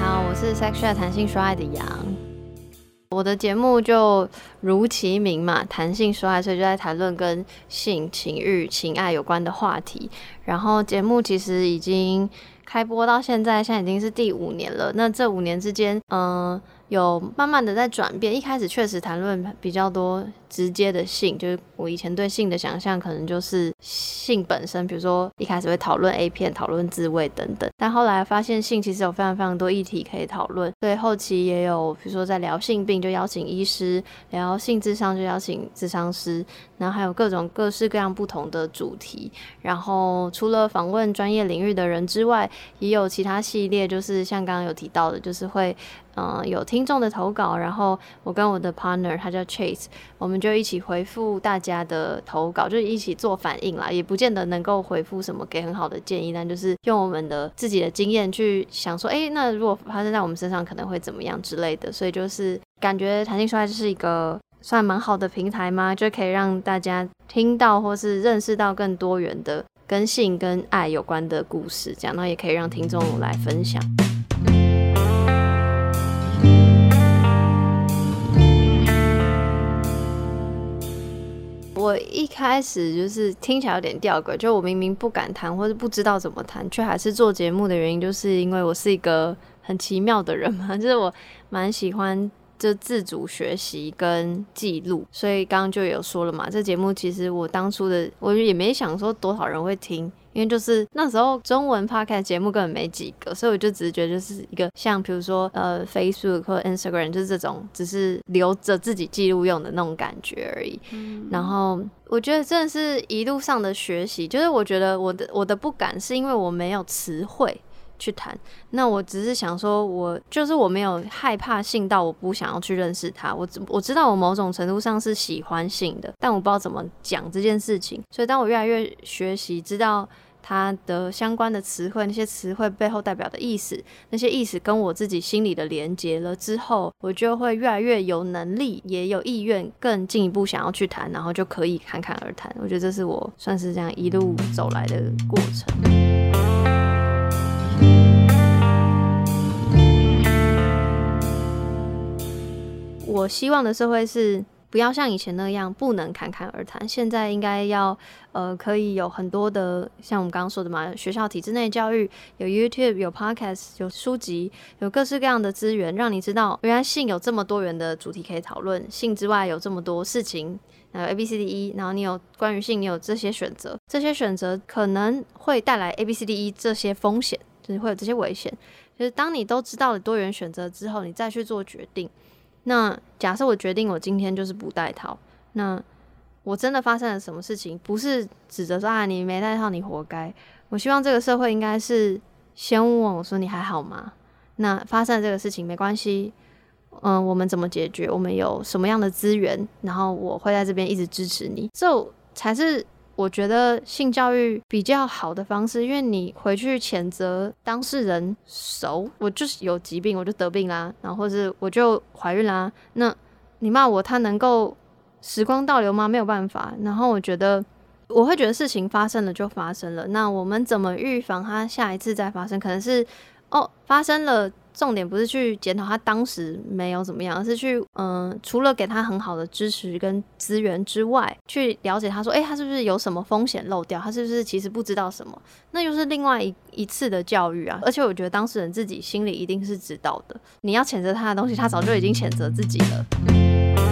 好，我是 Sexual 谈性说爱的杨。我的节目就如其名嘛，谈性说爱，所以就在谈论跟性、情欲、情爱有关的话题。然后节目其实已经开播到现在，现在已经是第五年了。那这五年之间，嗯、有慢慢的在转变，一开始确实谈论比较多直接的性，就是我以前对性的想象可能就是性本身，比如说一开始会讨论 A 片、讨论自慰等等，但后来发现性其实有非常非常多议题可以讨论，所以后期也有比如说在聊性病就邀请医师，聊性智商就邀请智商师，然后还有各种各式各样不同的主题，然后除了访问专业领域的人之外，也有其他系列，就是像刚刚有提到的，就是会。嗯、有听众的投稿，然后我跟我的 partner，他叫 Chase，我们就一起回复大家的投稿，就一起做反应啦，也不见得能够回复什么给很好的建议，但就是用我们的自己的经验去想说，诶，那如果发生在我们身上，可能会怎么样之类的，所以就是感觉弹性说爱就是一个算蛮好的平台嘛，就可以让大家听到或是认识到更多元的跟性跟爱有关的故事，这样，那也可以让听众来分享。我一开始就是听起来有点吊诡，就我明明不敢谈或者不知道怎么谈，却还是做节目的原因，就是因为我是一个很奇妙的人嘛，就是我蛮喜欢就自主学习跟记录，所以刚刚就有说了嘛，这节目其实我当初的我也没想说多少人会听。因为就是那时候中文 podcast 节目根本没几个，所以我就只是觉得就是一个像比如说呃 Facebook 或 Instagram 就是这种只是留着自己记录用的那种感觉而已。嗯。然后我觉得真的是一路上的学习，就是我觉得我的我的不敢是因为我没有词汇去谈。那我只是想说，我就是我没有害怕性到我不想要去认识他。我我知道我某种程度上是喜欢性的，但我不知道怎么讲这件事情。所以当我越来越学习，知道。它的相关的词汇，那些词汇背后代表的意思，那些意思跟我自己心里的连接了之后，我就会越来越有能力，也有意愿，更进一步想要去谈，然后就可以侃侃而谈。我觉得这是我算是这样一路走来的过程。我希望的社会是。不要像以前那样不能侃侃而谈，现在应该要呃可以有很多的像我们刚刚说的嘛，学校体制内教育有 YouTube 有 Podcast 有书籍有各式各样的资源，让你知道原来性有这么多元的主题可以讨论，性之外有这么多事情，还有 A B C D E，然后你有关于性你有这些选择，这些选择可能会带来 A B C D E 这些风险，就是会有这些危险，就是当你都知道了多元选择之后，你再去做决定。那假设我决定我今天就是不戴套，那我真的发生了什么事情，不是指责说啊你没戴套你活该。我希望这个社会应该是先问我说你还好吗？那发生了这个事情没关系，嗯，我们怎么解决？我们有什么样的资源？然后我会在这边一直支持你，这才是。我觉得性教育比较好的方式，因为你回去谴责当事人熟，我就是有疾病，我就得病啦，然后或是我就怀孕啦，那你骂我，他能够时光倒流吗？没有办法。然后我觉得，我会觉得事情发生了就发生了，那我们怎么预防它下一次再发生？可能是哦，发生了。重点不是去检讨他当时没有怎么样，而是去嗯、除了给他很好的支持跟资源之外，去了解他说，诶，他是不是有什么风险漏掉？他是不是其实不知道什么？那又是另外一一次的教育啊！而且我觉得当事人自己心里一定是知道的。你要谴责他的东西，他早就已经谴责自己了。